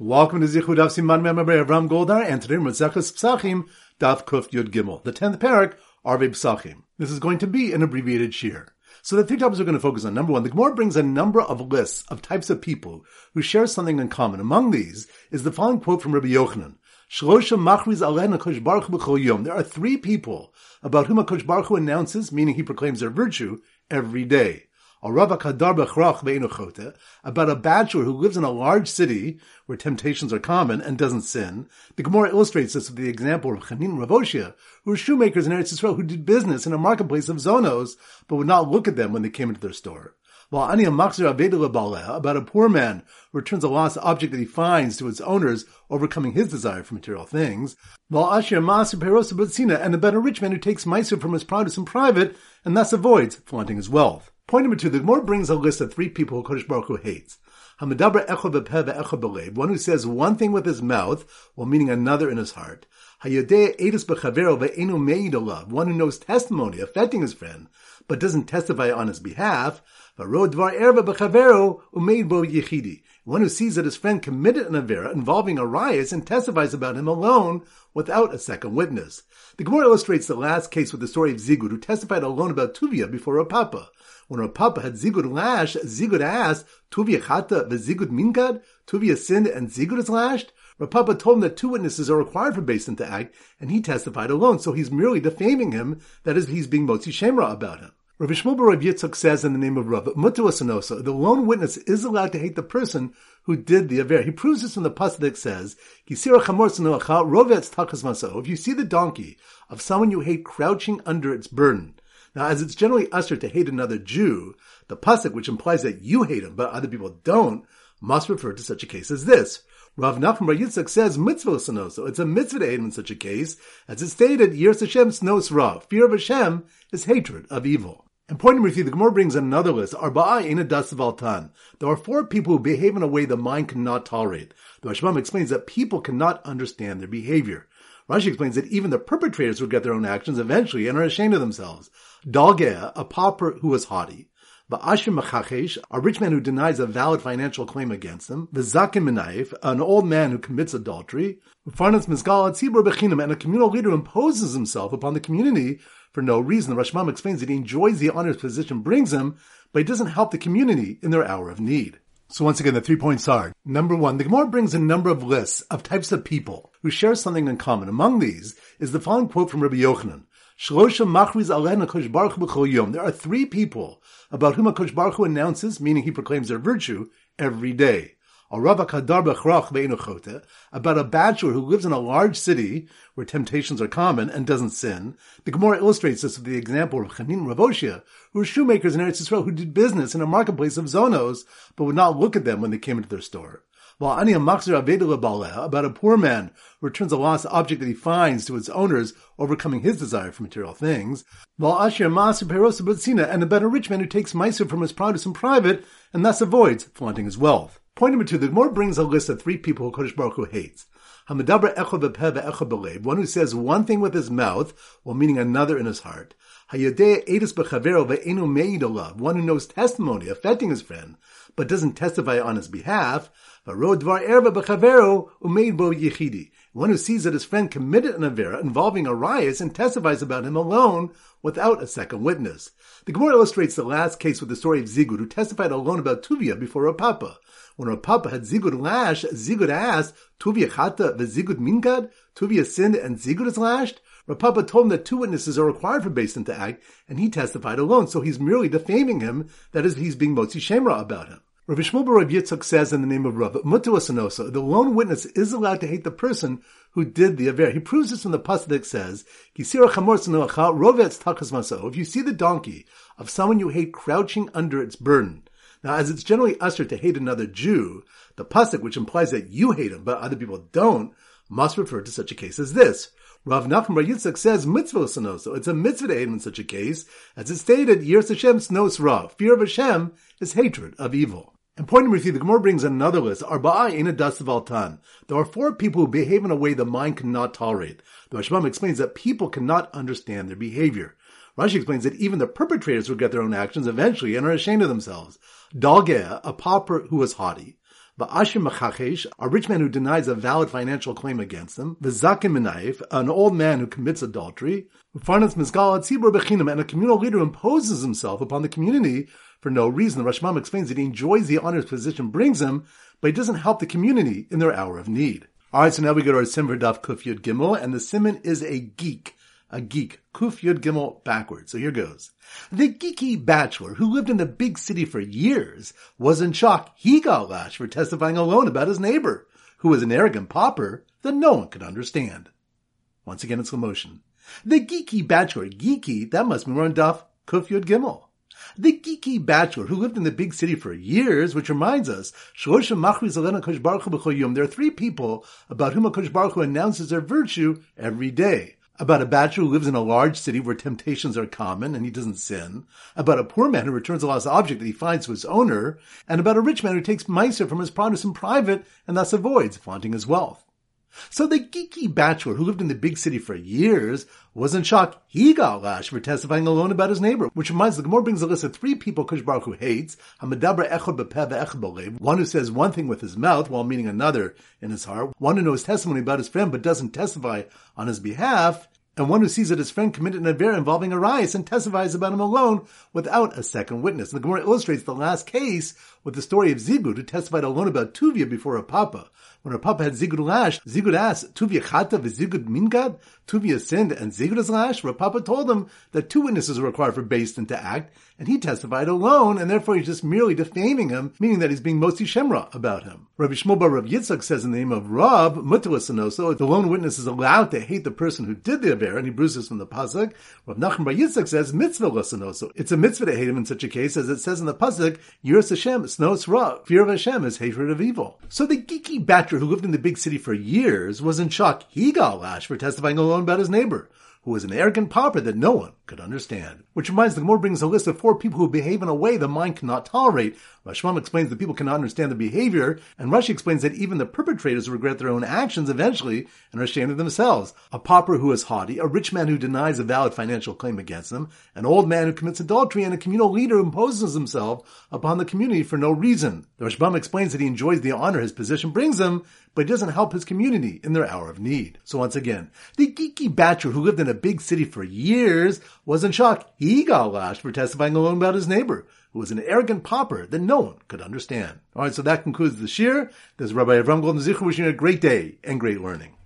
Welcome to Zichud Daf Siman Member Avram Goldar, and today we're Pesachim Daf Kuf Yud Gimel, the tenth perek Arve Pesachim. This is going to be an abbreviated shiur. So the three topics we're going to focus on. Number one, the Gemara brings a number of lists of types of people who share something in common. Among these is the following quote from Rabbi Yochanan. Shlosha machriz HaKosh Baruch Hu yom. There are three people about whom HaKosh Baruch Hu announces, meaning he proclaims their virtue, every day about a bachelor who lives in a large city where temptations are common and doesn't sin. The Gemara illustrates this with the example of Chanin Ravoshia, who were shoemakers in Eretz Yisrael who did business in a marketplace of Zonos, but would not look at them when they came into their store. While Ani about a poor man who returns a lost object that he finds to its owners, overcoming his desire for material things. While Ashir Maser Perosa and about a rich man who takes Meiser from his produce in private and thus avoids flaunting his wealth. Point number two, the Gemara brings a list of three people who Kodesh Baruch Hu hates. One who says one thing with his mouth while meaning another in his heart. One who knows testimony affecting his friend, but doesn't testify on his behalf. One who sees that his friend committed an avera involving a riot and testifies about him alone without a second witness. The Gemara illustrates the last case with the story of Zigud, who testified alone about Tuvia before Rav Papa. When Rav Papa had Zigud lashed, Zigud asked, Tuvia chata Zigud mingad? Tuvia sinned and Zigud is lashed? Rav Papa told him that two witnesses are required for Beis Din to act, and he testified alone, so he's merely defaming him, that is, he's being Motzi Shem Ra about him. Rav Shmuel Rav Yitzchak says in the name of Rav Mutuasanosa, the lone witness is allowed to hate the person who did the aver. He proves this from the pasuk says, If you see the donkey of someone you hate crouching under its burden, now, as it's generally assur to hate another Jew, the pasuk, which implies that you hate him but other people don't, must refer to such a case as this. Rav Nachman Bar Yitzchak says mitzvah sanoso. It's a mitzvah to hate in such a case, as it stated, Yiras Hashem snos ra. Fear of Hashem is hatred of evil. And point number three, the Gemara brings another list. Arba'a in a Valtan. There are four people who behave in a way the mind cannot tolerate. The Rashbam explains that people cannot understand their behavior. Rashi explains that even the perpetrators get their own actions eventually and are ashamed of themselves. Dalgea, a pauper who was haughty. Ba'ashim machachesh, a rich man who denies a valid financial claim against him. V'zakim minayif, an old man who commits adultery. Farnas mizgal tzibur bechinam, and a communal leader imposes himself upon the community for no reason. The Rashbam explains that he enjoys the honor his position brings him, but he doesn't help the community in their hour of need. So once again, the three points are, number one, the Gemara brings a number of lists of types of people who share something in common. Among these is the following quote from Rabbi Yochanan. There are three people about whom HaKosh Baruch Hu announces, meaning he proclaims their virtue, every day about a bachelor who lives in a large city where temptations are common and doesn't sin. The Gemara illustrates this with the example of Chanin Ravoshia, who were shoemakers in Eretz Yisrael who did business in a marketplace of Zonos, but would not look at them when they came into their store. While Ani about a poor man who returns a lost object that he finds to its owners, overcoming his desire for material things. While Ashir Maser Perosa and about a rich man who takes Meiser from his produce in private and thus avoids flaunting his wealth. Point number two, the Gemara brings a list of three people who Kodesh Baruch Hu hates. Hamadabra echo One who says one thing with his mouth while meaning another in his heart. One who knows testimony affecting his friend, but doesn't testify on his behalf. One who sees that his friend committed an avera involving a riot and testifies about him alone without a second witness. The Gemara illustrates the last case with the story of Zigud, who testified alone about Tuvia before Rav Papa. When Rav Papa had Zigud lash, Zigud asked, Tuvia chata Zigud mingad? Tuvia sinned and Zigud is lashed? Rav Papa told him that two witnesses are required for Beis Din to act, and he testified alone, so he's merely defaming him, that is, he's being Motzi Shem Ra about him. Rav Shmuel Rav Yitzchak says in the name of Rav Mutuasanosa, the lone witness is allowed to hate the person who did the aver. He proves this from the pasuk says, If you see the donkey of someone you hate crouching under its burden, now, as it's generally assur to hate another Jew, the pasuk, which implies that you hate him but other people don't, must refer to such a case as this. Rav Nachman Bar Yitzchak says mitzvah sanoso. It's a mitzvah to him in such a case, as it stated, Yiras Hashem snos ra. Fear of Hashem is hatred of evil. And point number three, the Gemara brings another list. Arba'a in a Valtan. There are four people who behave in a way the mind cannot tolerate. The Rashbam explains that people cannot understand their behavior. Rashi explains that even the perpetrators get their own actions eventually and are ashamed of themselves. Dalgea, a pauper who was haughty. Va'ashir Machachesh, a rich man who denies a valid financial claim against them. V'zakim Menaif, an old man who commits adultery. V'farnas Mizgal Tzibur Bechinam, and a communal leader imposes himself upon the community for no reason. The Rashbam explains that he enjoys the honor his position brings him, but he doesn't help the community in their hour of need. Alright, so now we go to our Simver Daf Kuf Gimel, and the Simon is a geek. A geek. Kuf Yud Gimel backwards. So here goes. The geeky bachelor who lived in the big city for years was in shock. He got lashed for testifying alone about his neighbor, who was an arrogant pauper that no one could understand. Once again in slow motion. The geeky bachelor, geeky, that must be on Daf Kuf Yud Gimel. The geeky bachelor who lived in the big city for years, which reminds us, there are three people about whom Akash Baruch Hu announces their virtue every day. About a bachelor who lives in a large city where temptations are common and he doesn't sin. About a poor man who returns a lost object that he finds to his owner. And about a rich man who takes meiser from his produce in private and thus avoids flaunting his wealth. So the geeky bachelor who lived in the big city for years was in shock. He got lashed for testifying alone about his neighbor, which reminds the Gemara brings a list of three people Kush Baruch Hu hates. One who says one thing with his mouth while meaning another in his heart. One who knows testimony about his friend but doesn't testify on his behalf and one who sees that his friend committed an affair involving a Arias and testifies about him alone without a second witness. And the Gemara illustrates the last case with the story of Zigud, who testified alone about Tuvia before Rav Papa. When Rav Papa had Zigud lash, Zigud asked, Tuvia chata v'Zigud mingad? Tuvia sinned and Zigud is lash? Rav Papa told him that two witnesses are required for Din to act, and he testified alone, and therefore he's just merely defaming him, meaning that he's being Motzi Shem Ra about him. Rabbi Shmuel Bar Rav Yitzchak says in the name of Rav, Mutilasanoso, the lone witness is allowed to hate the person who did the affair, and he bruises from the pasuk. Rav Nachman Bar Yitzchak says mitzvah lasanoso. It's a mitzvah to hate him in such a case, as it says in the pasuk, Yiras Hashem, snos ra. Fear of Hashem is hatred of evil. So the geeky bachelor who lived in the big city for years was in shock. He got lashed for testifying alone about his neighbor who was an arrogant pauper that no one could understand. Which reminds the Gemara brings a list of four people who behave in a way the mind cannot tolerate. Rashbam explains that people cannot understand the behavior, and Rashi explains that even the perpetrators regret their own actions eventually and are ashamed of themselves. A pauper who is haughty, a rich man who denies a valid financial claim against them, an old man who commits adultery, and a communal leader who imposes himself upon the community for no reason. The Rashbam explains that he enjoys the honor his position brings him, but he doesn't help his community in their hour of need. So once again, the geeky bachelor who lived in a big city for years was in shock. He got lashed for testifying alone about his neighbor, who was an arrogant pauper that no one could understand. Alright, so that concludes the shiur. This is Rabbi Avram Golden Zichu wishing you a great day and great learning.